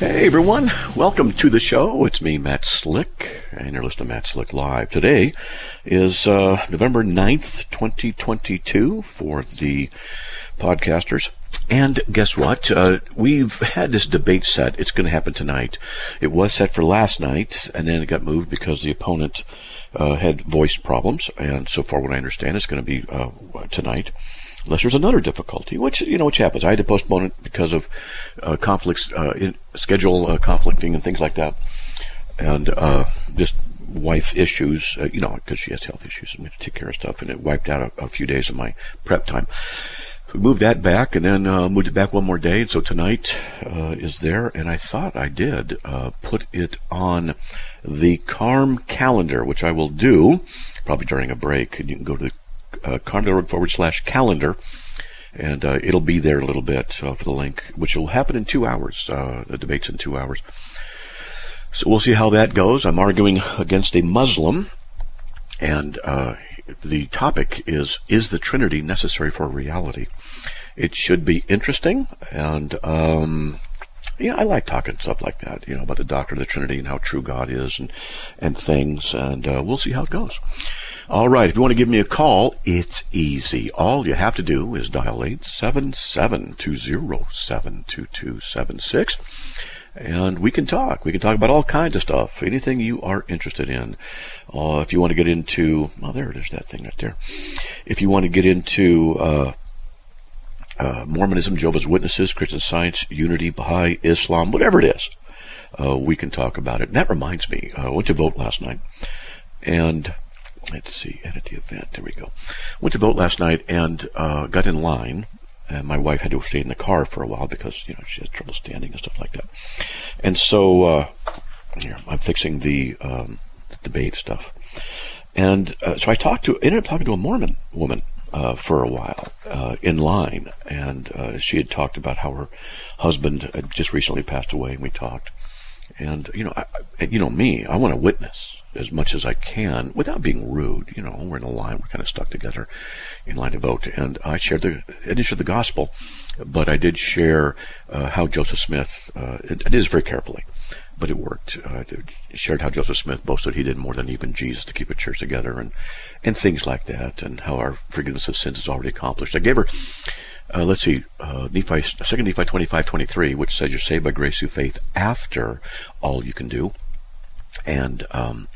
Hey everyone, welcome to the show. It's me, Matt Slick, and you're listening to Matt Slick Live. Today is uh, November 9th, 2022 for the podcasters. And guess what? Uh, we've had this debate set. It's going to happen tonight. It was set for last night, and then it got moved because the opponent uh, had voice problems. And so far, what I understand, it's going to be uh, tonight unless there's another difficulty, which you know which happens. I had to postpone it because of uh, conflicts, uh, in schedule uh, conflicting and things like that, and uh, just wife issues. Uh, you know, because she has health issues, and we have to take care of stuff, and it wiped out a, a few days of my prep time. We moved that back, and then uh, moved it back one more day. And so tonight is there, and I thought I did put it on the Carm calendar, which I will do probably during a break. And you can go to the uh, forward slash calendar. And uh, it'll be there a little bit uh, for the link, which will happen in two hours. Uh, the debate's in two hours. So we'll see how that goes. I'm arguing against a Muslim, and uh, the topic is Is the Trinity necessary for reality? It should be interesting, and um, yeah, I like talking stuff like that, you know, about the doctrine of the Trinity and how true God is and, and things, and uh, we'll see how it goes. All right, if you want to give me a call, it's easy. All you have to do is dial 877-207-2276 and we can talk. We can talk about all kinds of stuff, anything you are interested in. Uh, if you want to get into, oh, there it is, that thing right there. If you want to get into uh, uh, Mormonism, Jehovah's Witnesses, Christian Science, Unity, Baha'i, Islam, whatever it is, uh, we can talk about it. And that reminds me, uh, I went to vote last night, and let's see, edit the event. There we go. Went to vote last night and uh, got in line. And my wife had to stay in the car for a while because you know she had trouble standing and stuff like that. And so uh, here I'm fixing the, um, the debate stuff. And uh, so I talked to ended up talking to a Mormon woman uh, for a while uh, in line, and uh, she had talked about how her husband had just recently passed away, and we talked. And you know, I, you know me, I want to witness as much as I can without being rude. You know, we're in a line, we're kind of stuck together in line to vote. And I shared the, I share the gospel, but I did share uh, how Joseph Smith, uh, I did very carefully, but it worked. Uh, shared how Joseph Smith boasted he did more than even Jesus to keep a church together and, and things like that, and how our forgiveness of sins is already accomplished. I gave her, uh, let's see, uh, Nephi, 2 Nephi 25, 23, which says you're saved by grace through faith after all you can do. And um,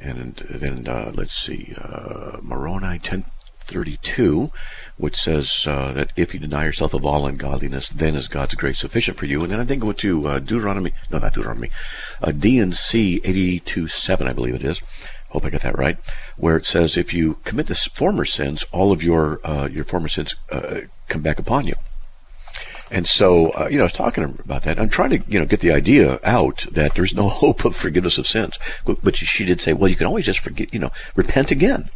and then uh, let's see, uh, Moroni 1032, which says uh, that if you deny yourself of all ungodliness, then is God's grace sufficient for you. And then I think go to uh, Deuteronomy, no, not Deuteronomy, uh, D&C 82.7, I believe it is. Hope I got that right. Where it says if you commit the former sins, all of your uh, your former sins uh, come back upon you. And so, uh, you know, I was talking about that. I'm trying to, you know, get the idea out that there's no hope of forgiveness of sins. But, she did say, well, you can always just forget, you know, repent again.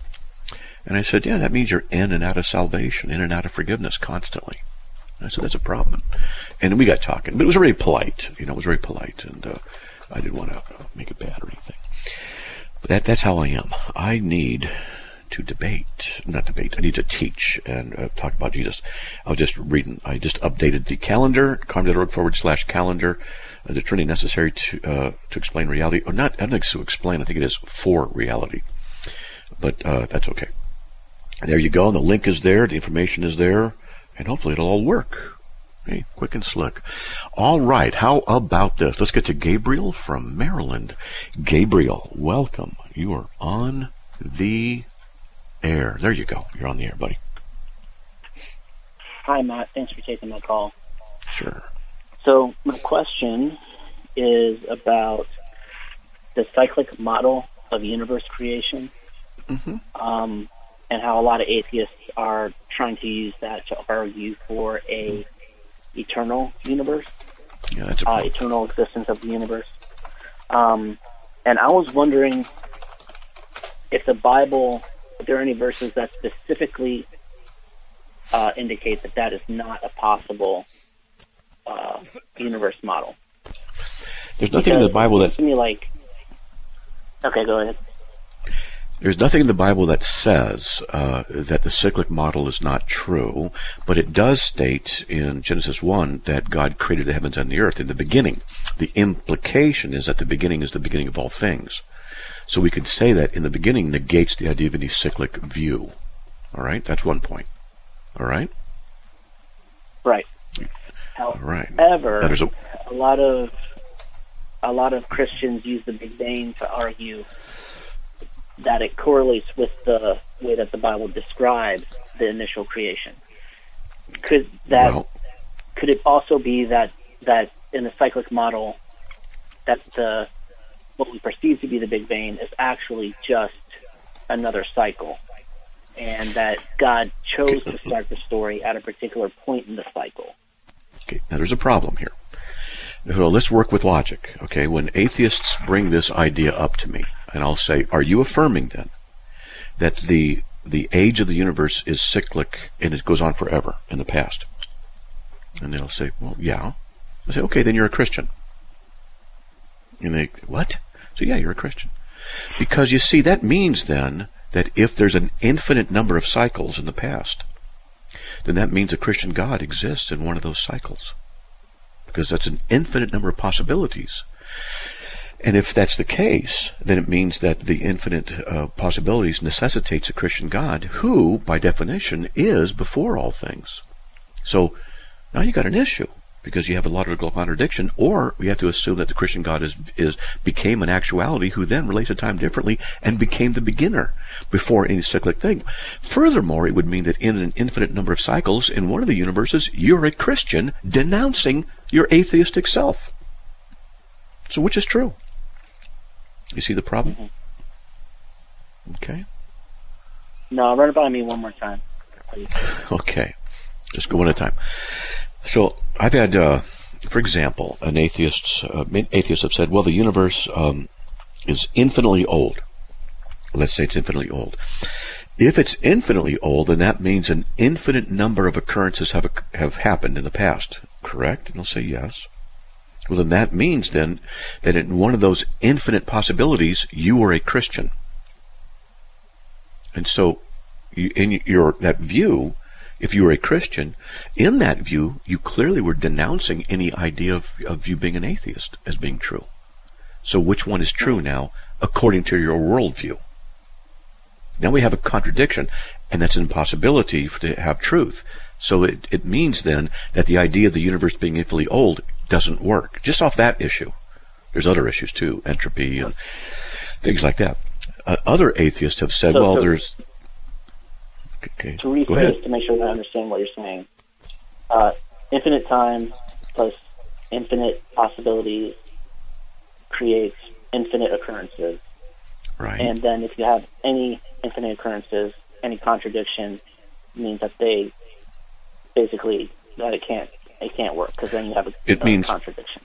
And I said, yeah, that means you're in and out of salvation, in and out of forgiveness constantly. And I said, that's a problem. And we got talking, but it was very polite. You know, it was very polite, and uh, I didn't want to make it bad or anything. But that, that's how I am. I need to debate, not debate. I need to teach and uh, talk about Jesus. I was just reading. I just updated the calendar, carm.org forward slash calendar. Uh, the Trinity necessary to uh, to explain reality, or not? I don't think to explain. I think it is for reality, but uh, that's okay. There you go. The link is there. The information is there, and hopefully it'll all work. Hey, quick and slick. All right. How about this? Let's get to Gabriel from Maryland. Gabriel, welcome. You are on the air. There you go. You're on the air, buddy. Hi, Matt. Thanks for taking my call. Sure. So, my question is about the cyclic model of universe creation mm-hmm. um, and how a lot of atheists are trying to use that to argue for a eternal universe, yeah, that's uh, eternal existence of the universe. Um, and I was wondering if the Bible, there are any verses that specifically uh, indicate that that is not a possible uh, universe model. There's nothing in the Bible that to me like. Okay, go ahead. There's nothing in the Bible that says uh, that the cyclic model is not true, but it does state in Genesis 1 that God created the heavens and the earth in the beginning. The implication is that the beginning is the beginning of all things. So we could say that in the beginning negates the idea of any cyclic view. All right? That's one point. All right? Right. All right. However, a, a lot of a lot of Christians use the Big Bang to argue that it correlates with the way that the Bible describes the initial creation. Could that well, could it also be that that in the cyclic model that the what we perceive to be the Big Bang is actually just another cycle, and that God chose to start the story at a particular point in the cycle. Okay, now there's a problem here. So let's work with logic. Okay, when atheists bring this idea up to me, and I'll say, "Are you affirming then that the the age of the universe is cyclic and it goes on forever in the past?" And they'll say, "Well, yeah." I say, "Okay, then you're a Christian." And they, "What?" So yeah, you're a Christian, because you see that means then that if there's an infinite number of cycles in the past, then that means a Christian God exists in one of those cycles, because that's an infinite number of possibilities. And if that's the case, then it means that the infinite uh, possibilities necessitates a Christian God who, by definition, is before all things. So now you got an issue because you have a logical contradiction, or we have to assume that the Christian God is, is became an actuality who then relates to time differently and became the beginner before any cyclic thing. Furthermore, it would mean that in an infinite number of cycles in one of the universes, you're a Christian denouncing your atheistic self. So which is true? You see the problem? Mm-hmm. Okay. No, run it by me one more time. Please. Okay. Let's go one at a time. So I've had, uh, for example, an atheist, uh, atheists have said, well, the universe um, is infinitely old. Let's say it's infinitely old. If it's infinitely old, then that means an infinite number of occurrences have have happened in the past. Correct? And they'll say yes. Well, then that means then that in one of those infinite possibilities, you are a Christian. And so, you, in your that view, if you were a Christian, in that view, you clearly were denouncing any idea of, of you being an atheist as being true. So which one is true now, according to your worldview? Now we have a contradiction, and that's an impossibility to have truth. So it, it means then that the idea of the universe being infinitely old doesn't work. Just off that issue. There's other issues too, entropy and things like that. Uh, other atheists have said, So- well, so- there's. Okay, To rephrase to make sure that I understand what you're saying, uh, infinite time plus infinite possibilities creates infinite occurrences. Right. And then if you have any infinite occurrences, any contradiction means that they basically that it can't it can't work because then you have a, It a means- contradiction.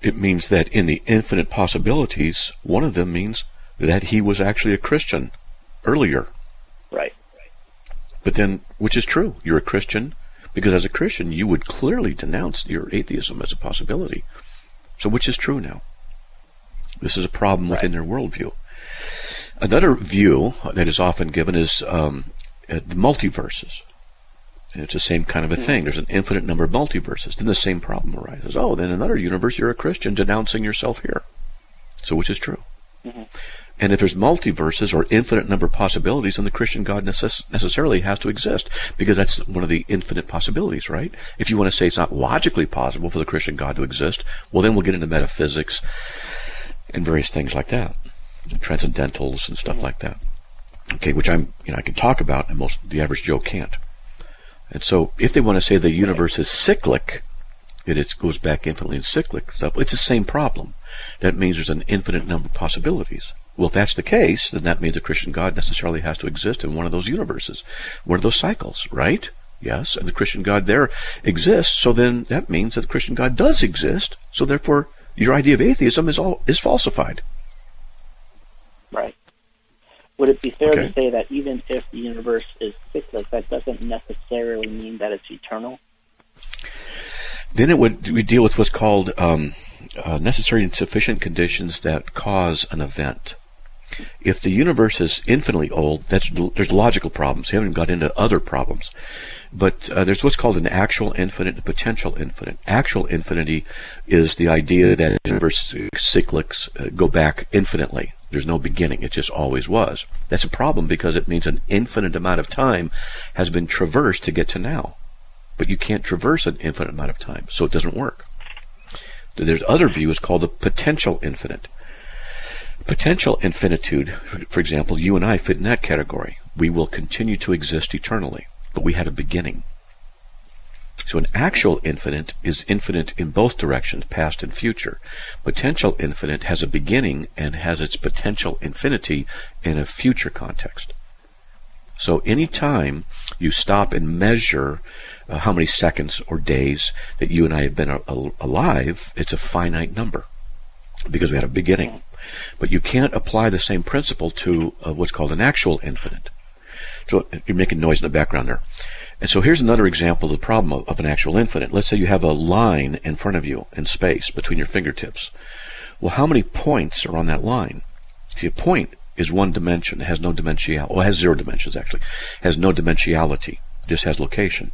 it means that in the infinite possibilities, one of them means that he was actually a Christian earlier. Right. But then, which is true? You're a Christian because as a Christian, you would clearly denounce your atheism as a possibility. So, which is true now? This is a problem within their worldview. Another view that is often given is um, uh, the multiverses. And it's the same kind of a thing. There's an infinite number of multiverses. Then the same problem arises. Oh, then in another universe, you're a Christian denouncing yourself here. So, which is true? And if there's multiverses or infinite number of possibilities, then the Christian God necess- necessarily has to exist because that's one of the infinite possibilities, right? If you want to say it's not logically possible for the Christian God to exist, well, then we'll get into metaphysics and various things like that, transcendentals and stuff like that. Okay, which I'm, you know, I can talk about, and most the average Joe can't. And so, if they want to say the universe is cyclic, it goes back infinitely in cyclic stuff, it's the same problem. That means there's an infinite number of possibilities. Well, if that's the case, then that means a Christian God necessarily has to exist in one of those universes, one of those cycles, right? Yes, and the Christian God there exists, so then that means that the Christian God does exist, so therefore your idea of atheism is all is falsified. Right. Would it be fair Okay. to say that even if the universe is cyclic, that doesn't necessarily mean that it's eternal? Then it would we deal with what's called um, uh, necessary and sufficient conditions that cause an event. If the universe is infinitely old, that's there's logical problems. We haven't got into other problems, but uh, there's what's called an actual infinite and potential infinite. Actual infinity is the idea that universe cyclics uh, go back infinitely. There's no beginning; it just always was. That's a problem because it means an infinite amount of time has been traversed to get to now but you can't traverse an infinite amount of time, so it doesn't work. There's other view is called the potential infinite. Potential infinitude, for example, you and I fit in that category. We will continue to exist eternally, but we had a beginning. So an actual infinite is infinite in both directions, past and future. Potential infinite has a beginning and has its potential infinity in a future context. So any time you stop and measure uh, how many seconds or days that you and I have been a- a- alive, it's a finite number because we had a beginning. But you can't apply the same principle to uh, what's called an actual infinite. So you're making noise in the background there. And so here's another example of the problem of, of an actual infinite. Let's say you have a line in front of you in space between your fingertips. Well, how many points are on that line? See, a point is one dimension. It has no dimensionality. Well, has zero dimensions, actually. It has no dimensionality. It just has location.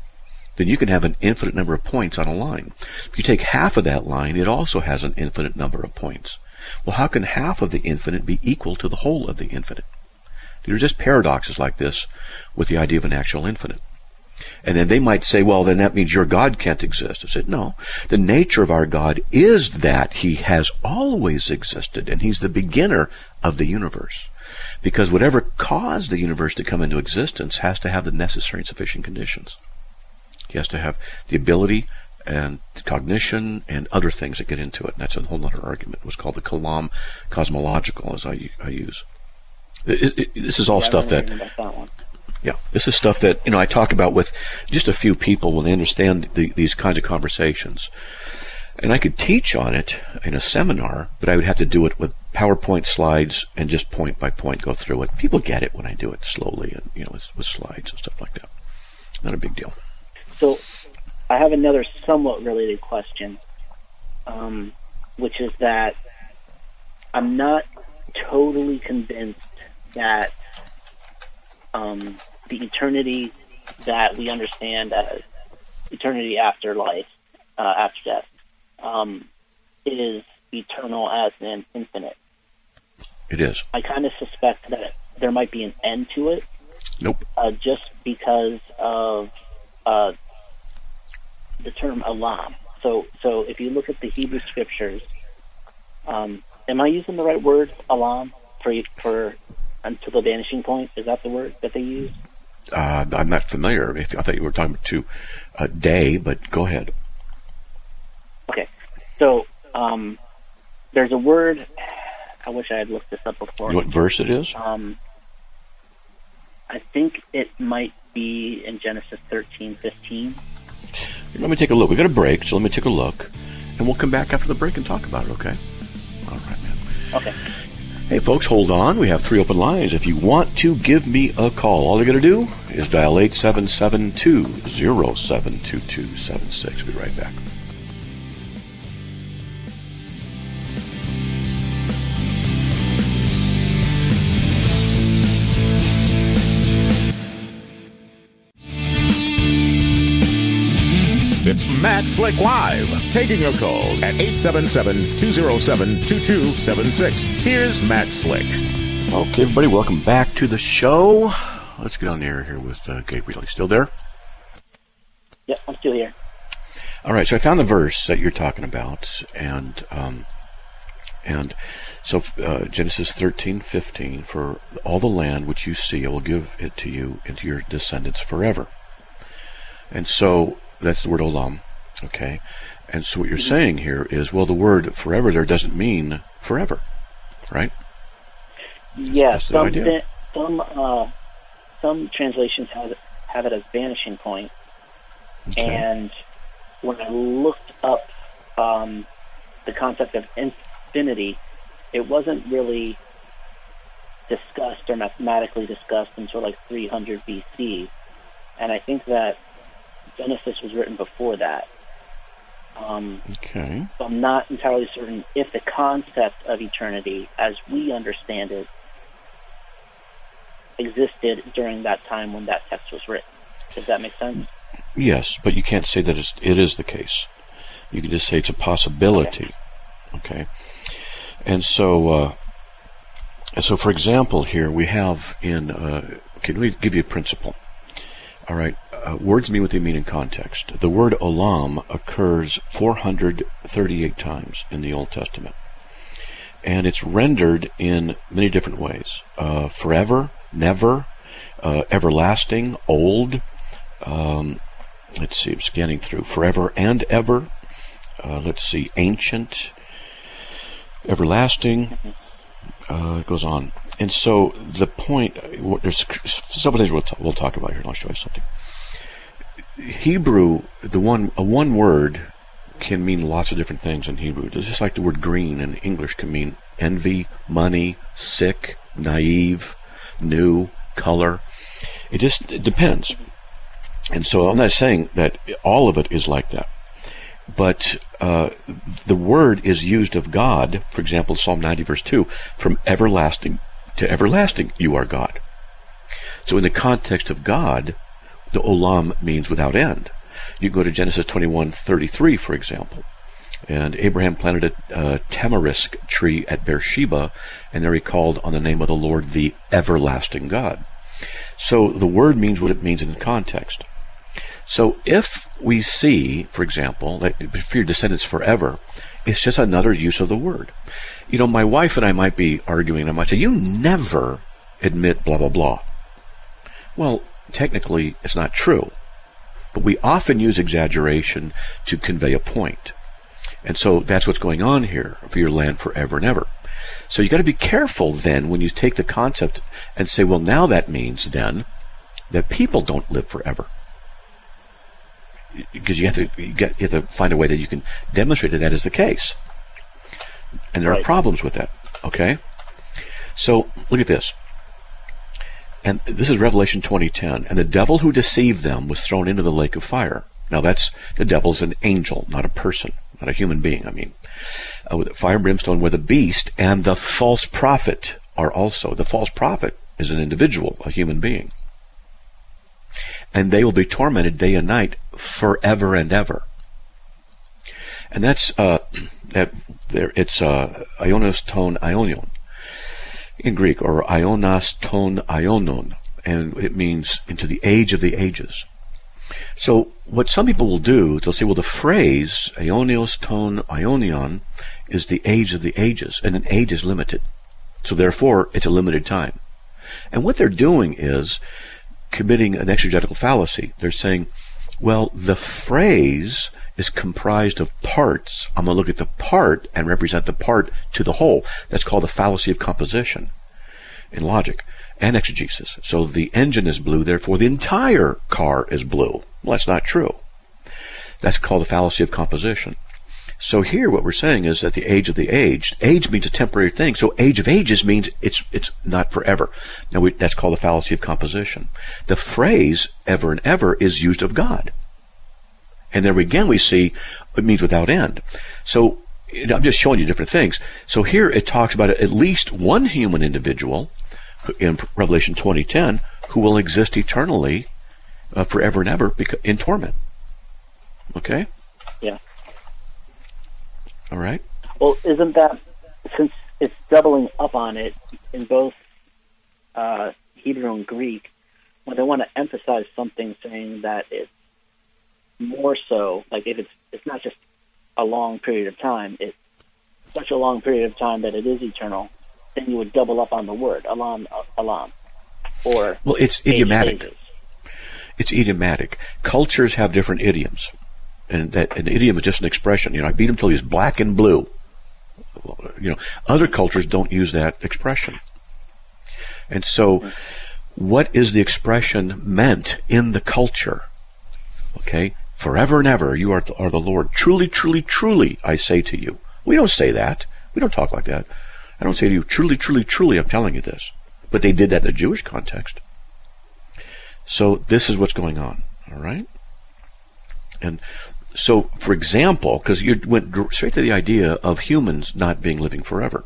Then you can have an infinite number of points on a line. If you take half of that line, it also has an infinite number of points. Well, how can half of the infinite be equal to the whole of the infinite? There are just paradoxes like this with the idea of an actual infinite. And then they might say, well, then that means your God can't exist. I said, no. The nature of our God is that he has always existed and he's the beginner of the universe. Because whatever caused the universe to come into existence has to have the necessary and sufficient conditions. He has to have the ability and cognition and other things that get into it. And that's a whole other argument. It was called the Kalam cosmological, as I, I use. It- it- this is all Yeah, stuff that that yeah, this is stuff that you know I talk about with just a few people when they understand the, these kinds of conversations. And I could teach on it in a seminar, but I would have to do it with PowerPoint slides and just point by point go through it. People get it when I do it slowly and you know with, with slides and stuff like that. Not a big deal. So, I have another somewhat related question, um, which is that I'm not totally convinced that um, the eternity that we understand as eternity after life, uh, after death, um, is eternal as an infinite. It is. I kind of suspect that there might be an end to it, Nope. uh, just because of uh, the term Allah. So, so if you look at the Hebrew scriptures, um, am I using the right word, Allah, for for um, until the vanishing point? Is that the word that they use? Uh, I'm not familiar. I thought you were talking to a uh, day, but go ahead. Okay, so um, there's a word. I wish I had looked this up before. What verse it is? Um, I think it might be in Genesis 13, 15. Here, let me take a look. We've got a break, so let me take a look. And we'll come back after the break and talk about it, okay? All right, man. Okay. Hey, folks, hold on. We have three open lines. If you want to give me a call, all you got to do is dial 877 207 2276. We'll be right back. It's Matt Slick Live, taking your calls at 877-207-2276. Here's Matt Slick. Okay, everybody, welcome back to the show. Let's get on the air here with uh, Gabriel. You still there? Yep, I'm still here. All right, so I found the verse that you're talking about, and um, and so uh, Genesis thirteen fifteen for all the land which you see, I will give it to you and to your descendants forever. And so that's the word olam, okay. And so what you're saying here is, well, the word forever there doesn't mean forever, right? Yeah, that's some idea. some uh, some translations have it, have it as vanishing point, Okay. and when I looked up um, the concept of infinity, it wasn't really discussed or mathematically discussed until like 300 BC, and I think that Genesis was written before that. Um, Okay. so I'm not entirely certain if the concept of eternity, as we understand it, existed during that time when that text was written. Does that make sense? Yes, but you can't say that it's, it is the case. You can just say it's a possibility. Okay. And so, uh, and so for example, here we have in, uh, okay, let me give you a principle. All right. Uh, words mean what they mean in context. The word olam occurs 438 times in the Old Testament. And it's rendered in many different ways. Uh, forever, never, uh, everlasting, old, um, let's see, I'm scanning through forever and ever. Uh, let's see, ancient, everlasting. Uh, it goes on, and so the point. There's several things we'll, t- we'll talk about here. and I'll show you something. Hebrew, the one a one word can mean lots of different things in Hebrew. It's just like the word green in English can mean envy, money, sick, naive, new, color. It just it depends. And so I'm not saying that all of it is like that. But uh, the word is used of God, for example, Psalm 90, verse 2, from everlasting to everlasting, you are God. So in the context of God, the olam means without end. You go to Genesis 21:33, for example. And Abraham planted a uh, tamarisk tree at Beersheba, and there he called on the name of the Lord the everlasting God. So the word means what it means in context. So if we see, for example, that for your descendants forever, it's just another use of the word. You know, my wife and I might be arguing. And I might say, "You never admit blah blah blah." Well, technically, it's not true, but we often use exaggeration to convey a point. and so that's what's going on here for your land forever and ever. So you got to be careful then when you take the concept and say, "Well, now that means then that people don't live forever." because you have to you, get, you have to find a way that you can demonstrate that that is the case, and there are problems with that. Okay, so look at this, and this is Revelation twenty ten, and the devil who deceived them was thrown into the lake of fire. Now that's the devil's an angel, not a person, not a human being. I mean, uh, with fire and brimstone, where the beast and the false prophet are also. The false prophet is an individual, a human being and they will be tormented day and night forever and ever. And that's uh, that there. It's uh, ionos ton ionion in Greek, or ionas ton ionon, and it means into the age of the ages. So what some people will do, they'll say, well, the phrase aionios ton ionion is the age of the ages, and an age is limited. So therefore, it's a limited time. And what they're doing is committing an exegetical fallacy. They're saying, well, the phrase is comprised of parts. I'm going to look at the part and represent the part to the whole. That's called the fallacy of composition in logic and exegesis. So the engine is blue, therefore the entire car is blue. Well, that's not true. That's called the fallacy of composition. So here, what we're saying is that the age of the aged, age means a temporary thing. So age of ages means it's it's not forever. Now we, that's called the fallacy of composition. The phrase "ever and ever" is used of God, and there again we see it means without end. So I'm just showing you different things. So here it talks about at least one human individual in Revelation 20:10 who will exist eternally, uh, forever and ever, in torment. Okay. Yeah. All right. Well, isn't that since it's doubling up on it in both uh, Hebrew and Greek, when they want to emphasize something, saying that it's more so, like if it's it's not just a long period of time, it's such a long period of time that it is eternal, then you would double up on the word alam alam, or Well, it's idiomatic. ages. It's idiomatic. Cultures have different idioms, and that an idiom is just an expression. You know, I beat him till he's black and blue. You know, other cultures don't use that expression, and so what is the expression meant in the culture? Okay, forever and ever you are, are the Lord. Truly, truly, truly, I say to you. We don't say that. We don't talk like that. I don't say to you, truly, truly, truly, I'm telling you this. but they did that in the Jewish context. So this is what's going on. All right. And so, for example, because you went straight to the idea of humans not being living forever.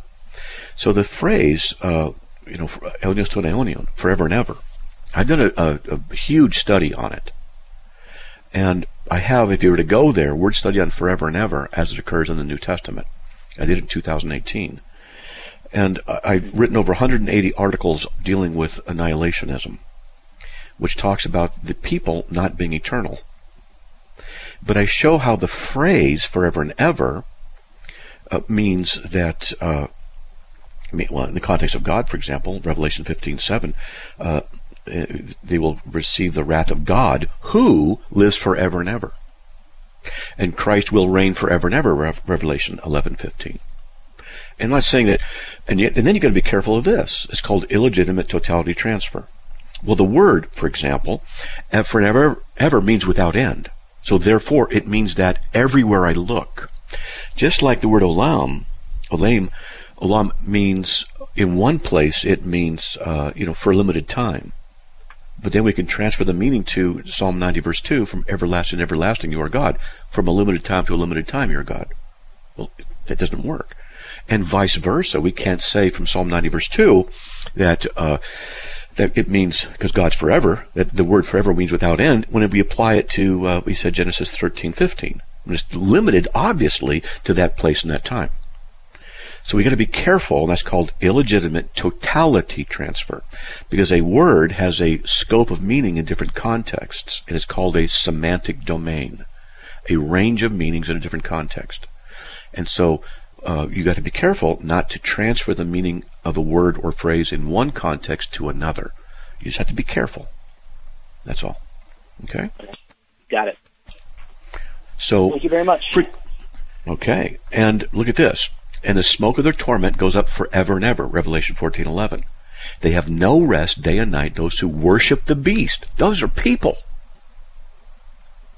So the phrase, uh, you know, aeonios ton aeonion, forever and ever. I've done a, a, a, huge study on it. And I have, if you were to go there, word study on forever and ever as it occurs in the New Testament. I did it in 2018. And I've written over 180 articles dealing with annihilationism, which talks about the people not being eternal but I show how the phrase forever and ever uh, means that, uh, well, in the context of God, for example, Revelation 15:7, uh, they will receive the wrath of God, who lives forever and ever, and Christ will reign forever and ever. Revelation 11:15. And not saying that, and yet, and then you got to be careful of this. It's called illegitimate totality transfer. Well, the word, for example, forever ever means without end. So therefore, it means that everywhere I look, just like the word olam, olam, olam means in one place it means uh, you know for a limited time, but then we can transfer the meaning to Psalm 90 verse 2 from everlasting everlasting you are God, from a limited time to a limited time you are God. Well, that doesn't work, and vice versa. We can't say from Psalm 90 verse 2 that. Uh, that it means because God's forever. That the word forever means without end. When we apply it to, uh, we said Genesis thirteen fifteen. It's limited, obviously, to that place and that time. So we got to be careful, and that's called illegitimate totality transfer, because a word has a scope of meaning in different contexts, and it's called a semantic domain, a range of meanings in a different context. And so uh, you got to be careful not to transfer the meaning of a word or phrase in one context to another. You just have to be careful. That's all. Okay? Got it. So Thank you very much. Okay. And look at this. And the smoke of their torment goes up forever and ever. Revelation 14:11. They have no rest day and night those who worship the beast. Those are people.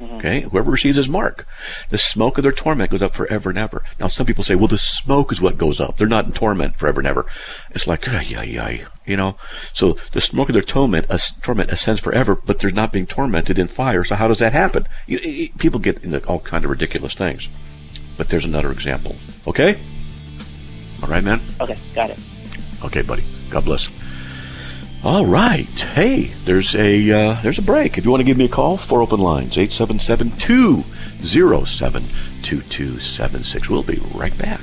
Mm-hmm. Okay, whoever receives his mark, the smoke of their torment goes up forever and ever. Now, some people say, "Well, the smoke is what goes up. They're not in torment forever and ever." It's like, ay, ay, ay, you know. So the smoke of their torment, uh, torment ascends forever, but they're not being tormented in fire. So how does that happen? You, you, people get into all kind of ridiculous things. But there's another example. Okay. All right, man. Okay, got it. Okay, buddy. God bless. All right. Hey, there's a uh, there's a break. If you want to give me a call, four open lines, 877-207-2276. We'll be right back.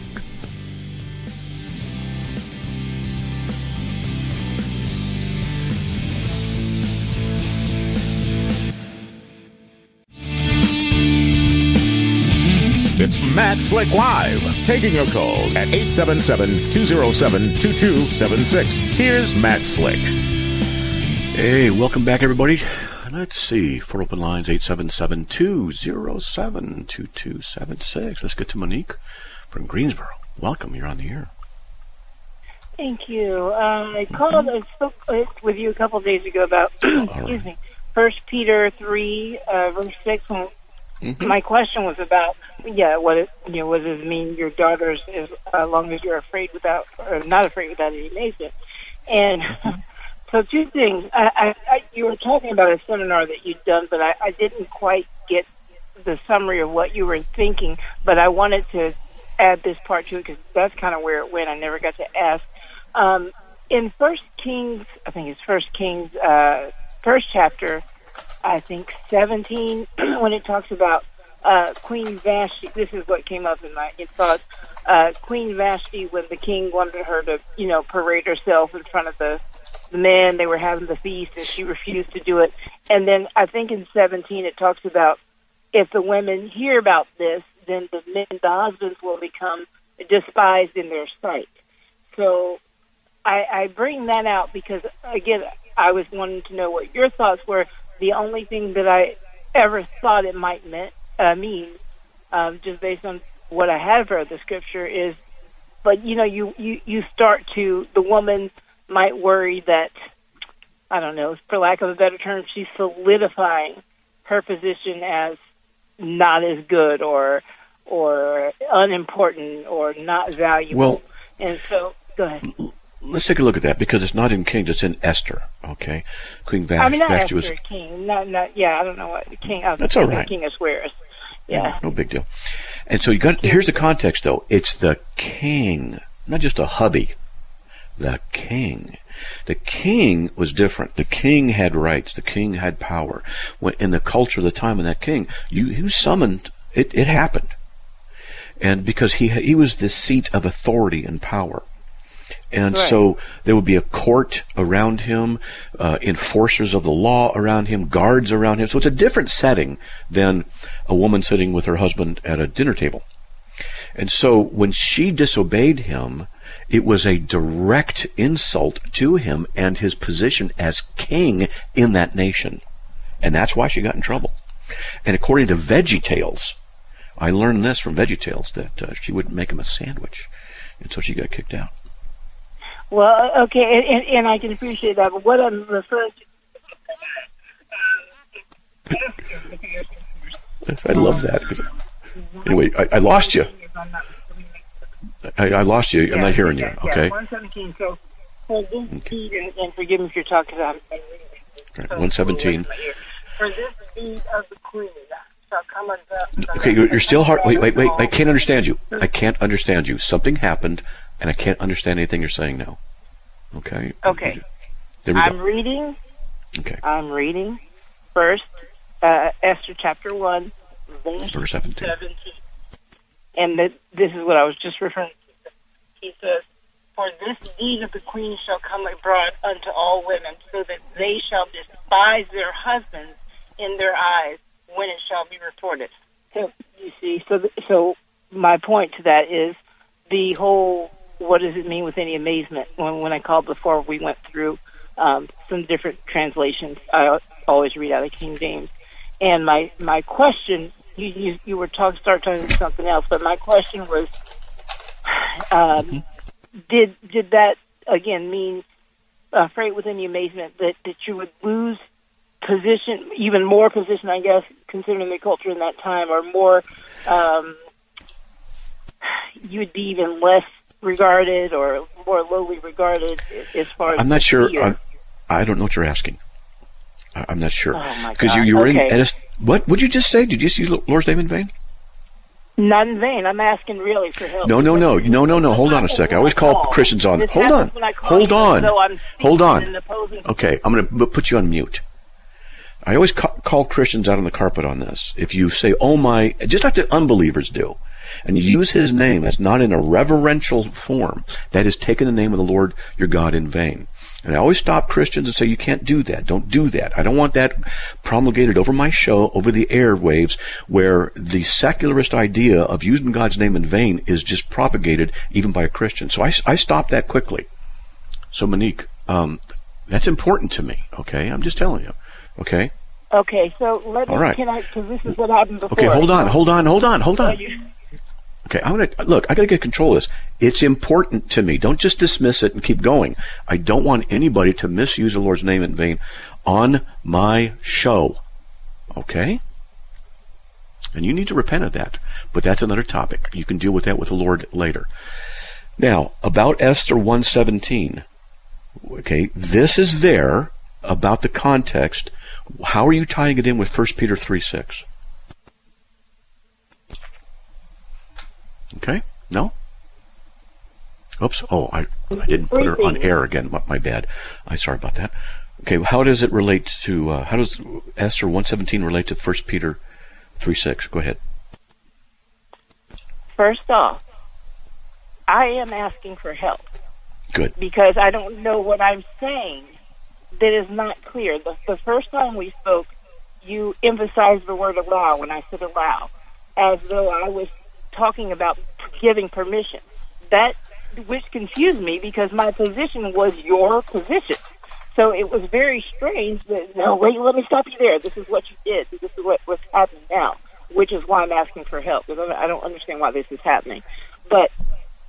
Matt Slick Live, taking your calls at 877-207-2276. Here's Matt Slick. Hey, welcome back, everybody. Let's see. Four open lines, 877-207-2276. Let's get to Monique from Greensboro. Welcome. You're on the air. Thank you. Uh, I called, I spoke with you a couple of days ago about, excuse right. me, First Peter 3, uh, verse 6, when Mm-hmm. My question was about, yeah, what it, you know, what does it mean your daughters as uh, long as you're afraid without, or not afraid without any nation? And so two things. I, I, I, you were talking about a seminar that you'd done, but I, I didn't quite get the summary of what you were thinking. But I wanted to add this part to it because that's kind of where it went. I never got to ask. Um, in First Kings, I think it's First Kings, uh, first chapter, I think 17 when it talks about uh, Queen Vashti. This is what came up in my thoughts. Uh, Queen Vashti, when the king wanted her to, you know, parade herself in front of the the men, they were having the feast, and she refused to do it. And then I think in 17 it talks about if the women hear about this, then the men, the husbands will become despised in their sight. So I, I bring that out because again, I was wanting to know what your thoughts were the only thing that I ever thought it might meant, uh, mean, um, just based on what I have read the scripture is, but you know, you, you, you start to, the woman might worry that, I don't know, for lack of a better term, she's solidifying her position as not as good or, or unimportant or not valuable. Well, and so, go ahead let's take a look at that because it's not in Kings, it's in Esther. Okay, Queen Vashti. I mean, not Vashti Esther, was. King. Not, not, yeah, I don't know what King. Uh, That's all right. King Ahasuerus. Yeah. No big deal. And so you got here's the context though. It's the king, not just a hubby. The king. The king was different. The king had rights. The king had power. When, in the culture of the time of that king, you was summoned. It, it happened, and because he he was the seat of authority and power. And Right. so there would be a court around him, uh, enforcers of the law around him, guards around him. So it's a different setting than a woman sitting with her husband at a dinner table. And so when she disobeyed him, it was a direct insult to him and his position as king in that nation. And that's why she got in trouble. And according to Veggie Tales, I learned this from Veggie Tales that uh, she wouldn't make him a sandwich. And so she got kicked out. Well, uh, okay, and, and, I can appreciate that. But what I'm referring to. I love that. Anyway, I, I lost you. I, I lost you. I'm not hearing you. Yeah, Okay. 117. So, for this deed, and, and forgive me if you're talking about. Right, 117. For this deed of the queen shall come unto. Okay, you're, you're still hard. Wait, wait, wait. I can't understand you. I can't understand you. Something happened, and I can't understand anything you're saying now. Okay. Okay. There we I'm go. reading. Okay. I'm reading first uh, Esther chapter one, verse Verse 17. 17. And th- this is what I was just referring to. He says, For this deed of the queen shall come abroad unto all women, so that they shall despise their husbands in their eyes when it shall be reported. So, you see, so, th- so my point to that is the whole what does it mean with any amazement? When, when I called before, we went through um, some different translations. I always read out of King James. And my, my question, you, you, you were talking, start talking about something else, but my question was, um, did, did that again mean, uh, freight with any amazement that, that you would lose position, even more position, I guess, considering the culture in that time, or more, um, you would be even less regarded or more lowly regarded as far as I'm not sure. I'm, I don't know what you're asking. I- I'm not sure Oh, because you God. you were Okay. in. What would you just say? Did you use Lord's name in vain? Not in vain. I'm asking really for help. No, no, no, no, no, no. Hold on a second. I always call Christians on. Hold on. when I call Hold on. Hold on. Okay, I'm going to put you on mute. I always ca- call Christians out on the carpet on this. If you say, "Oh my," just like the unbelievers do, and you use His name as not in a reverential form, that is taking the name of the Lord your God in vain. And I always stop Christians and say, "You can't do that. Don't do that. I don't want that promulgated over my show, over the airwaves, where the secularist idea of using God's name in vain is just propagated even by a Christian." So I, I stop that quickly. So Monique, um, that's important to me. Okay, I'm just telling you. Okay. Okay, so let me. All right. Can I? Because this is what happened before. Okay, hold on, hold on, hold on, hold on. Okay, I'm gonna look. I gotta get control of this. It's important to me. Don't just dismiss it and keep going. I don't want anybody to misuse the Lord's name in vain on my show. Okay? And you need to repent of that. But that's another topic. You can deal with that with the Lord later. Now, about Esther 117. Okay, this is there about the context. How are you tying it in with 1 Peter 3 6? Okay? No? Oops. Oh, I, I didn't put her on air again. My, my bad. I sorry about that. Okay, how does it relate to, uh, how does Esther 117 relate to 1 Peter 3 6? Go ahead. First off, I am asking for help Good. because I don't know what I'm saying that is not clear. The, the first time we spoke, you emphasized the word allow when I said allow, as though I was talking about giving permission. That which confused me because my position was your position. So it was very strange that no, wait, let me stop you there. This is what you did. This is what what's happening now, which is why I'm asking for help because I don't understand why this is happening. But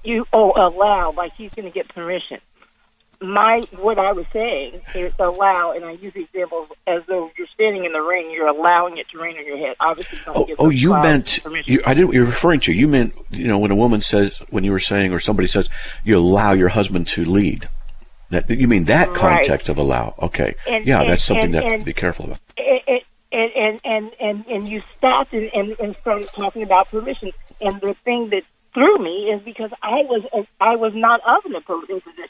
you oh allow like he's going to get permission. My what I was saying is allow, and I use the example as though you're standing in the ring, you're allowing it to rain on your head. Obviously, don't Oh, oh you meant, you, I didn't what you're referring to. You meant, you know, when a woman says, when you were saying, or somebody says, you allow your husband to lead. That you mean that context right. of allow? Okay, and, yeah, and, that's something and, that to be careful about. And and and and and you stopped and, and and started talking about permission. And the thing that threw me is because I was I was not of an opposing position.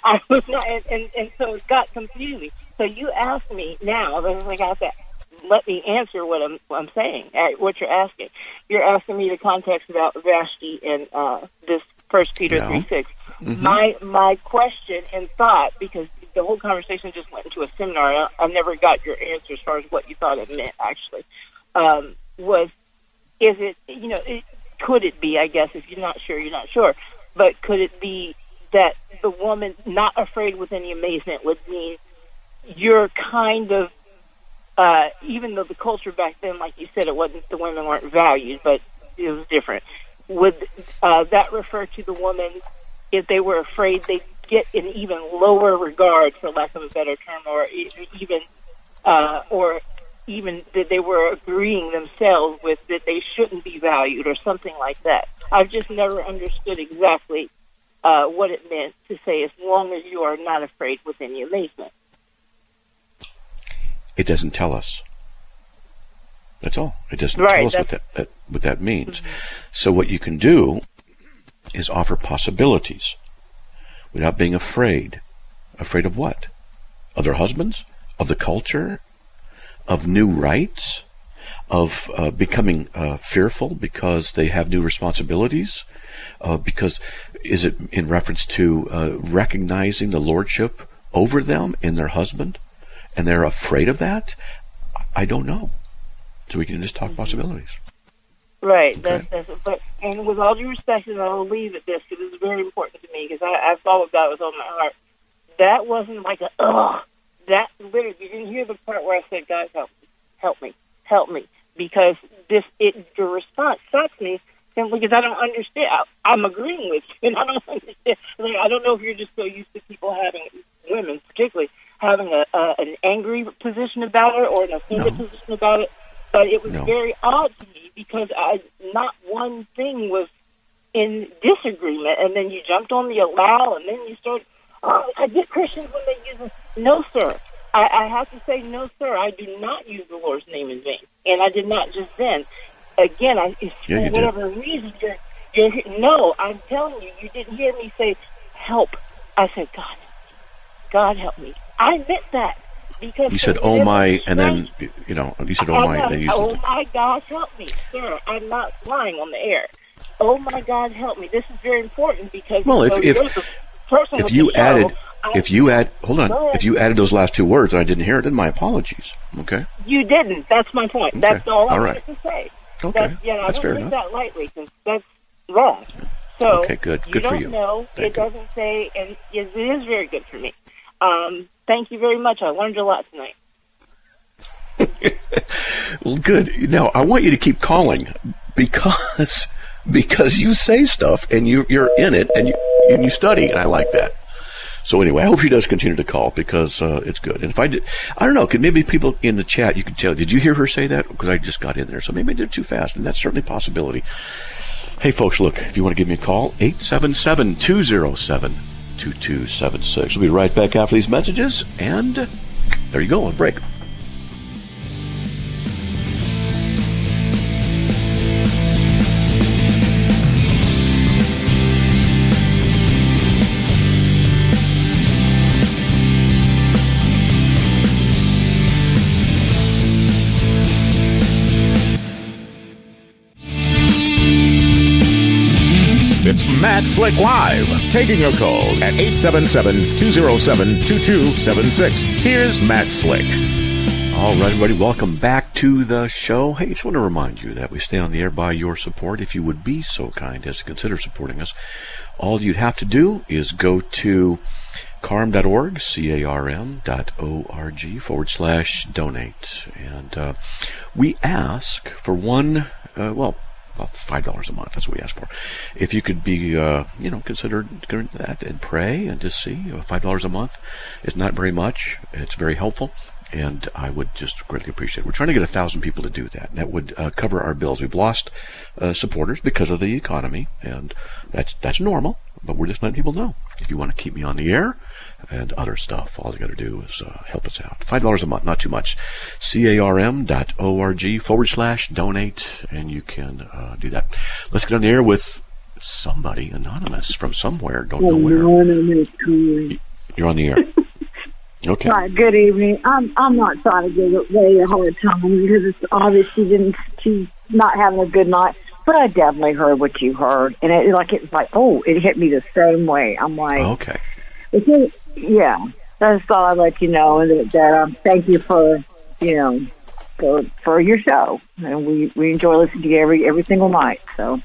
I was not, and, and, and so it got confusing. So you asked me now, like I said, let me answer what I'm what I'm saying, what you're asking. You're asking me the context about Vashti and uh, this First Peter yeah. three 6 mm-hmm. My my question and thought, because the whole conversation just went into a seminar. I, I never got your answer as far as what you thought it meant. Actually, um, was is it you know it, could it be? I guess if you're not sure, you're not sure. But could it be that the woman not afraid with any amazement would mean you're kind of uh, even though the culture back then, like you said, it wasn't the women weren't valued, but it was different. Would uh, that refer to the woman if they were afraid they'd get an even lower regard, for lack of a better term, or even uh, or even that they were agreeing themselves with that they shouldn't be valued or something like that. I've just never understood exactly uh, what it meant to say as long as you are not afraid with any amazement. It doesn't tell us. That's all. It doesn't right, tell us what that, that, what that means. Mm-hmm. So what you can do is offer possibilities without being afraid. Afraid of what? Of their husbands? Of the culture? Of new rights? Of uh, becoming uh, fearful because they have new responsibilities? Uh, because is it in reference to uh, recognizing the lordship over them in their husband? and they're afraid of that, I don't know. So we can just talk mm-hmm. possibilities. Right. Okay. That's, that's, but and with all due respect, and I'll leave at this because it's very important to me because I, I saw what God was on my heart. That wasn't like a ugh. That literally, you didn't hear the part where I said, "God, help me, help me, help me," because this it the response shocks me simply because I don't understand. I, I'm agreeing with you, and I don't understand. Like, I don't know if you're just so used to people having women, particularly having a, a an angry position about it or an offended no. position about it. But it was no. very odd to me because I not one thing was in disagreement, and then you jumped on the allow, and then you start. Oh, I get Christians when they use it. No, sir. I, I have to say, no, sir. I do not use the Lord's name in vain, and I did not just then. Again, I, yeah, for whatever did. reason you're, you're. No, I'm telling you, you didn't hear me say help. I said, God, God help me. I meant that because you said "Oh my," and then you know you said "Oh my," and then you said "Oh my God, help me, sir." I'm not lying on the air. Oh my God, help me! This is very important because well, if if if you added. if you add, hold on. If you added those last two words and I didn't hear it, then my apologies. Okay. You didn't. That's my point. Okay. That's all I all right. wanted to say. Okay. That's, you know, that's I don't fair enough. that lightly because that's wrong. So okay, good. Good you for you. Know, Thank it you. doesn't say, and it is very good for me. Um, thank you very much. I learned a lot tonight. well, good. Now I want you to keep calling because because you say stuff and you you're in it and you and you study and I like that. So anyway, I hope she does continue to call because uh, it's good. And if I did, I don't know, could maybe people in the chat you can tell. Did you hear her say that? Because I just got in there, so maybe I did too fast, and that's certainly a possibility. Hey, folks, look, if you want to give me a call, 877 207 2276. We'll be right back after these messages, and there you go, on break. Matt Slick Live, taking your calls at 877-207-2276. Here's Matt Slick. All right, everybody, welcome back to the show. Hey, just want to remind you that we stay on the air by your support. If you would be so kind as to consider supporting us, all you'd have to do is go to carm.org, C-A-R-M dot O-R-G forward slash donate. And uh, we ask for one, uh, well, five dollars a month. That's what we ask for. If you could be, uh, you know, consider that and pray and just see five dollars a month is not very much. It's very helpful. And I would just greatly appreciate it. We're trying to get a thousand people to do that. That would uh, cover our bills. We've lost uh, supporters because of the economy, and that's that's normal. but we're just letting people know. If you want to keep me on the air and other stuff, all you got to do is uh, help us out. $5 a month, not too much. carm.org forward slash donate, and you can uh, do that. Let's get on the air with somebody anonymous from somewhere. Don't know where. You're on the air. Okay. Right. Good evening. I'm I'm not trying to give Ray a hard time because it's obvious she didn't she's not having a good night. But I definitely heard what you heard, and it like it's like oh, it hit me the same way. I'm like okay. Yeah, that's all I let you know, and that, that um, thank you for you know for for your show, and we we enjoy listening to you every every single night. So.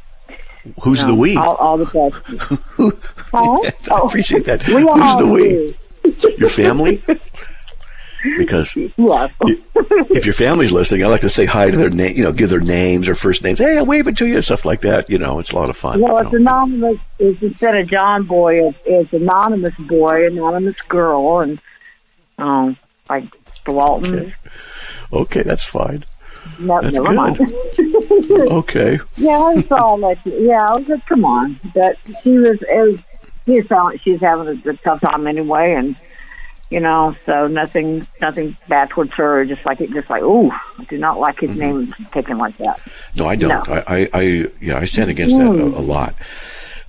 Who's you know, the we? All, all the best. oh, I appreciate that. Who's the we? Your family? Because yes. if your family's listening, I like to say hi to their name, you know, give their names or first names. Hey, I'm waving to you, stuff like that. You know, it's a lot of fun. Well, it's know. anonymous. It's instead of John Boy, it's, it's anonymous boy, anonymous girl, and um, like the Waltons. Okay. okay, that's fine. No, that's good. okay. Yeah, that's all that. Yeah, I was like, come on, but she was. It was she was having a, a tough time anyway, and you know, so nothing, nothing bad towards her. Just like it, just like, ooh, I do not like his mm-hmm. name taken like that. No, I don't. No. I, I, I, yeah, I stand against mm. that a, a, lot.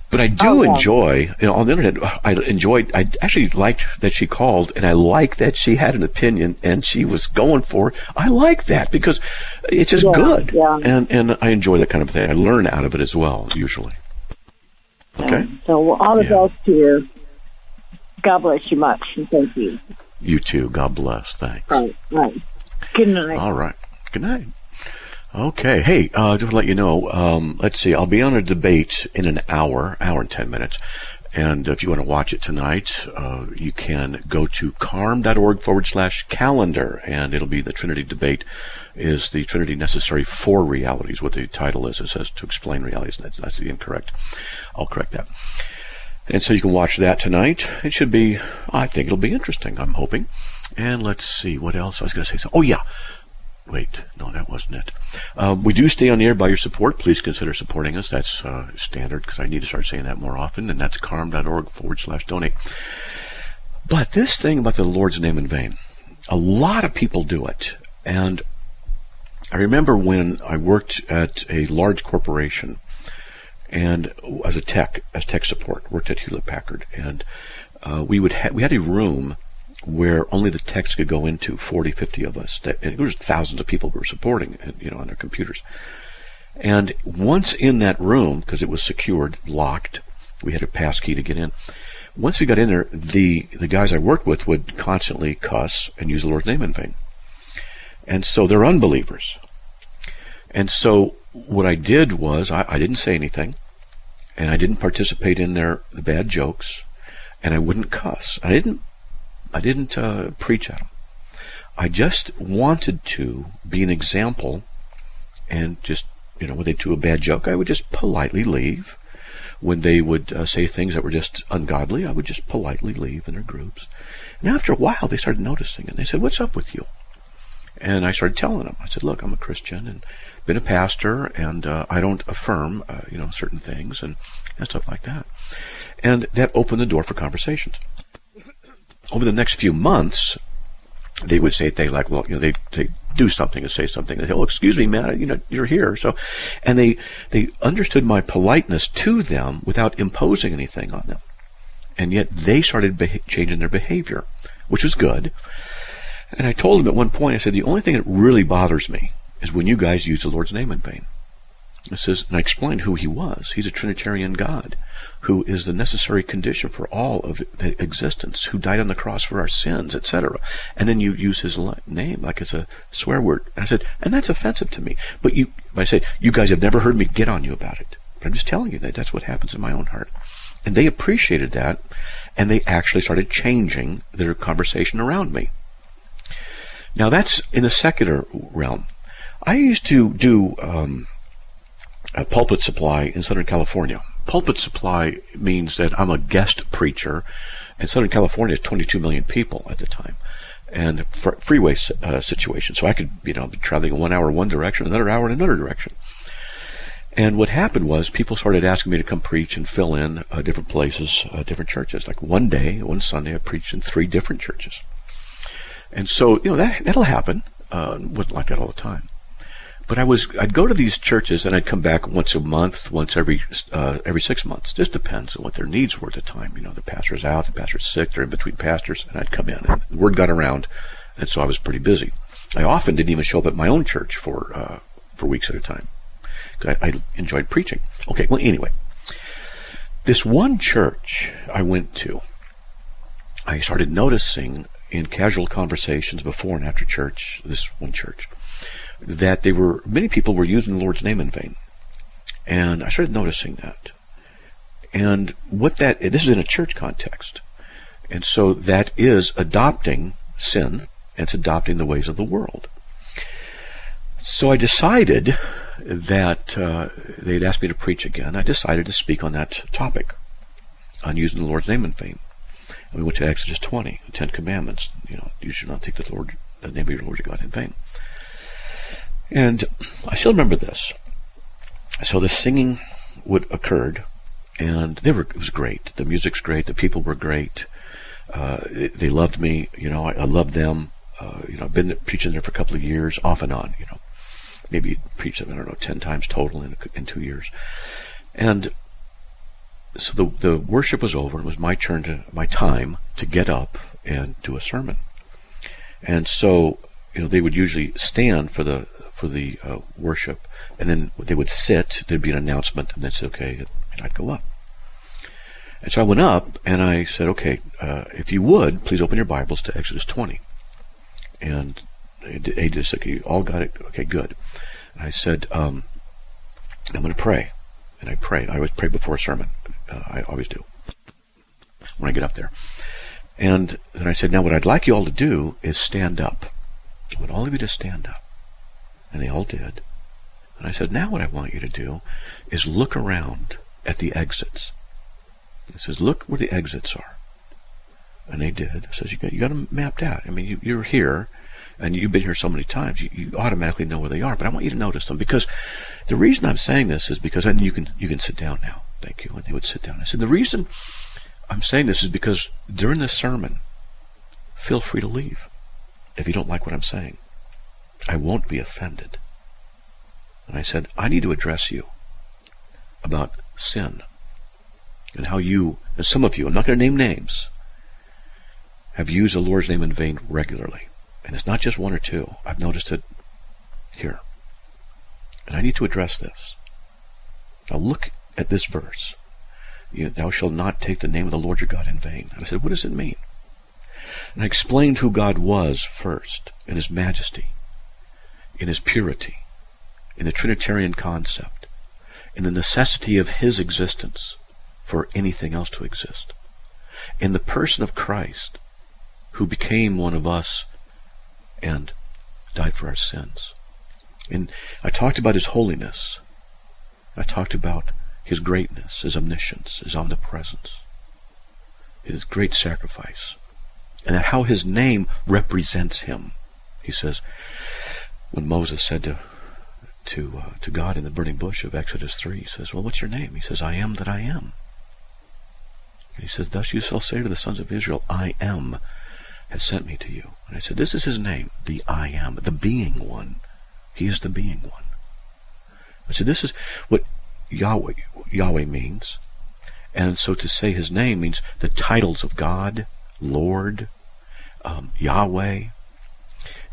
But I do oh, yeah. enjoy, you know, on the internet, I enjoyed, I actually liked that she called and I like that she had an opinion and she was going for it. I like that because it's just yeah, good. Yeah. And, and I enjoy that kind of thing. I learn out of it as well, usually. Okay. So all the yeah. best to you. God bless you much, and thank you. You too. God bless. Thanks. Right. Right. Good night. All right. Good night. Okay. Hey, uh, just to let you know, um, let's see. I'll be on a debate in an hour, hour and ten minutes. And if you want to watch it tonight, uh, you can go to carm.org forward slash calendar, and it'll be the Trinity debate. Is the Trinity necessary for realities? What the title is. It says to explain realities. That's, that's incorrect. I'll correct that. And so you can watch that tonight. It should be, I think it'll be interesting, I'm hoping. And let's see what else I was going to say. So, oh, yeah. Wait, no, that wasn't it. Um, we do stay on the air by your support. Please consider supporting us. That's uh, standard because I need to start saying that more often. And that's carm.org forward slash donate. But this thing about the Lord's name in vain, a lot of people do it. And I remember when I worked at a large corporation and as a tech, as tech support, worked at Hewlett Packard, and uh, we would ha- we had a room where only the techs could go into, 40, 50 of us. And there was thousands of people we were supporting, you know, on their computers. And once in that room, because it was secured, locked, we had a pass key to get in. Once we got in there, the the guys I worked with would constantly cuss and use the Lord's name in vain. And so they're unbelievers. And so what I did was I, I, didn't say anything, and I didn't participate in their the bad jokes, and I wouldn't cuss. I didn't I didn't uh, preach at them. I just wanted to be an example, and just you know when they do a bad joke, I would just politely leave. When they would uh, say things that were just ungodly, I would just politely leave in their groups. And after a while, they started noticing, and they said, "What's up with you?" And I started telling them. I said, "Look, I'm a Christian, and been a pastor, and uh, I don't affirm, uh, you know, certain things and, and stuff like that. And that opened the door for conversations. Over the next few months, they would say things like, well, you know, they they do something and say something. Say, oh, excuse me, man, you know, you're here. So, and they they understood my politeness to them without imposing anything on them, and yet they started beha- changing their behavior, which was good. And I told them at one point, I said, the only thing that really bothers me is when you guys use the Lord's name in vain. It says, and I explained who he was. He's a Trinitarian God who is the necessary condition for all of existence, who died on the cross for our sins, etc. And then you use his name like it's a swear word. And I said, and that's offensive to me. But you, I say, you guys have never heard me get on you about it. But I'm just telling you that that's what happens in my own heart. And they appreciated that, and they actually started changing their conversation around me. Now that's in the secular realm. I used to do um, a pulpit supply in Southern California. Pulpit supply means that I'm a guest preacher, and Southern California is 22 million people at the time, and fr- freeway uh, situation. So I could, you know, be traveling one hour one direction, another hour in another direction. And what happened was people started asking me to come preach and fill in uh, different places, uh, different churches. Like one day, one Sunday, I preached in three different churches. And so, you know, that, that'll happen. Uh, wasn't like that all the time. But I was, I'd go to these churches and I'd come back once a month, once every, uh, every six months. Just depends on what their needs were at the time. You know, the pastor's out, the pastor's sick, they're in between pastors, and I'd come in and the word got around. And so I was pretty busy. I often didn't even show up at my own church for, uh, for weeks at a time. I, I enjoyed preaching. Okay, well, anyway, this one church I went to, I started noticing in casual conversations before and after church, this one church, that they were many people were using the Lord's name in vain, and I started noticing that. And what that this is in a church context, and so that is adopting sin and it's adopting the ways of the world. So I decided that uh, they'd asked me to preach again. I decided to speak on that topic, on using the Lord's name in vain. And we went to Exodus 20, the Ten Commandments. You know, you should not take the Lord, the name of your Lord your God in vain. And I still remember this. So the singing would occurred, and they were it was great. The music's great. The people were great. Uh, they loved me. You know, I, I loved them. Uh, you know, I've been preaching there for a couple of years, off and on. You know, maybe preached them, I don't know, 10 times total in, in two years. And so the, the worship was over. And it was my turn to, my time to get up and do a sermon. And so, you know, they would usually stand for the, for the uh, worship and then they would sit, there'd be an announcement and say, okay, and I'd go up. And so I went up and I said, okay, uh, if you would, please open your Bibles to Exodus 20. And they just said, you all got it? Okay, good. And I said, um, I'm going to pray. And I pray. I always pray before a sermon. Uh, I always do when I get up there. And then I said, now what I'd like you all to do is stand up. I want all of you to stand up. And they all did. And I said, now what I want you to do is look around at the exits. He says, look where the exits are. And they did. He says, you got, you got them mapped out. I mean, you, you're here and you've been here so many times, you, you automatically know where they are. But I want you to notice them because the reason I'm saying this is because, and you can you can sit down now. Thank you. And they would sit down. I said the reason I'm saying this is because during this sermon, feel free to leave if you don't like what I'm saying. I won't be offended. And I said, I need to address you about sin and how you, and some of you, I'm not going to name names, have used the Lord's name in vain regularly. And it's not just one or two. I've noticed it here. And I need to address this. Now look at this verse. Thou shalt not take the name of the Lord your God in vain. And I said, what does it mean? And I explained who God was first, in his majesty, in his purity, in the Trinitarian concept, in the necessity of his existence for anything else to exist, in the person of Christ, who became one of us and died for our sins. And I talked about his holiness. I talked about his greatness, his omniscience, his omnipresence, his great sacrifice, and how his name represents him. He says, when Moses said to to uh, to God in the burning bush of Exodus three, he says, "Well, what's your name?" He says, "I am that I am." And he says, "Thus you shall say to the sons of Israel, I am has sent me to you. And I said, This is his name, the I am, the being one. He is the being one. I said, This is what Yahweh, Yahweh means. And so to say his name means the titles of God, Lord, um, Yahweh,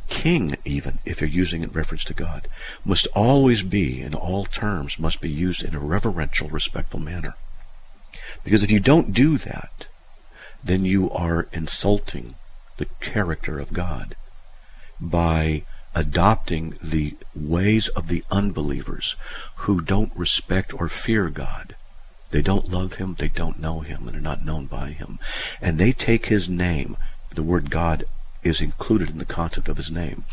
King, even if you're using it in reference to God, must always be, in all terms, must be used in a reverential, respectful manner. Because if you don't do that, then you are insulting the character of God by adopting the ways of the unbelievers who don't respect or fear God. They don't love Him, they don't know Him, and are not known by Him. And they take His name, the word God is included in the concept of His name,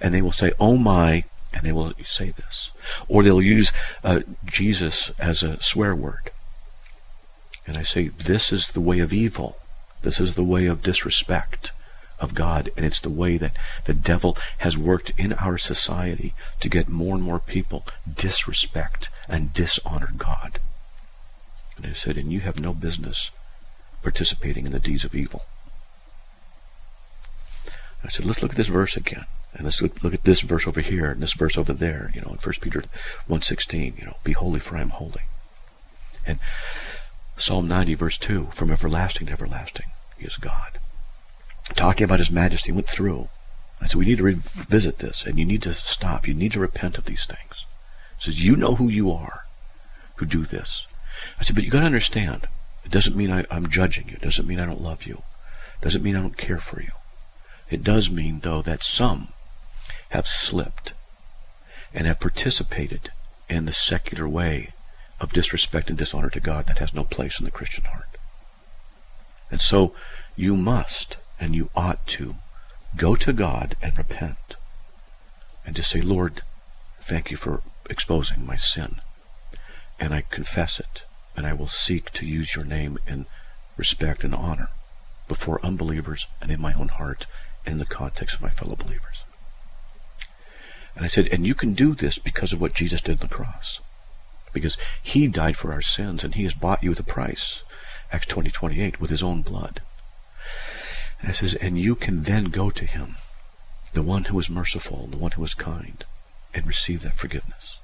and they will say, Oh my, and they will say this. Or they'll use uh, Jesus as a swear word. And I say, this is the way of evil. This is the way of disrespect of God. And it's the way that the devil has worked in our society to get more and more people disrespect and dishonor God. And I said, and you have no business participating in the deeds of evil. I said, let's look at this verse again. And let's look, look at this verse over here and this verse over there, you know, in 1 Peter 1.16, you know, be holy for I am holy. And Psalm 90 verse 2, from everlasting to everlasting, he is God. Talking about his majesty went through. I said, we need to revisit this and you need to stop. You need to repent of these things. He says, you know who you are who do this. I said, but you got to understand, it doesn't mean I, I'm judging you. It doesn't mean I don't love you. It doesn't mean I don't care for you. It does mean, though, that some have slipped and have participated in the secular way of disrespect and dishonor to God that has no place in the Christian heart. And so you must and you ought to go to God and repent and to say, Lord, thank you for exposing my sin. And I confess it, and I will seek to use your name in respect and honor before unbelievers and in my own heart in the context of my fellow believers. And I said, and you can do this because of what Jesus did on the cross. Because he died for our sins and he has bought you with a price. Acts 20, 28, with his own blood. And I says, and you can then go to him, the one who is merciful, the one who is kind, and receive that forgiveness.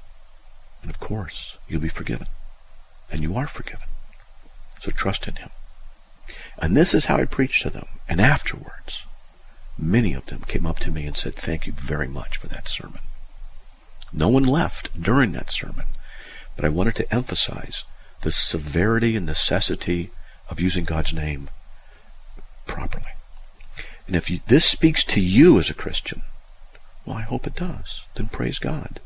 And of course, you'll be forgiven. And you are forgiven. So trust in him. And this is how I preached to them. And afterwards, many of them came up to me and said, Thank you very much for that sermon. No one left during that sermon, but I wanted to emphasize the severity and necessity of using God's name properly. And if you, this speaks to you as a Christian, well, I hope it does. Then praise God.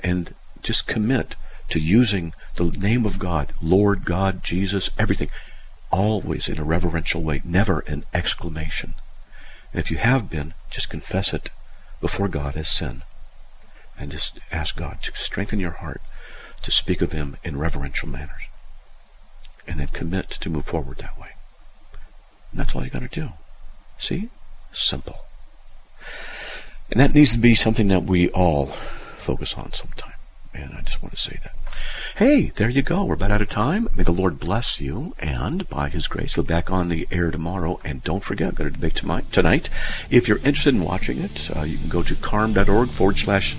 And just commit to using the name of God, Lord God, Jesus, everything, always in a reverential way, never an exclamation. And if you have been, just confess it before God as sin. And just ask God to strengthen your heart to speak of Him in reverential manners. And then commit to move forward that way. And that's all you got to do. See? Simple. And that needs to be something that we all focus on sometime. And I just want to say that. Hey, there you go. We're about out of time. May the Lord bless you, and by His grace, he'll be back on the air tomorrow. And don't forget, go to debate tonight. If you're interested in watching it, uh, you can go to carm.org forward slash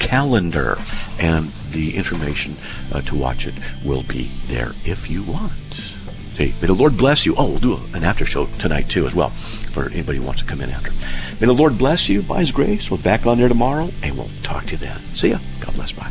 calendar, and the information uh, to watch it will be there if you want. Hey, may the Lord bless you. Oh, we'll do an after show tonight too, as well, for anybody who wants to come in after. May the Lord bless you by His grace. We'll be back on there tomorrow, and we'll talk to you then. See ya. God bless. Bye.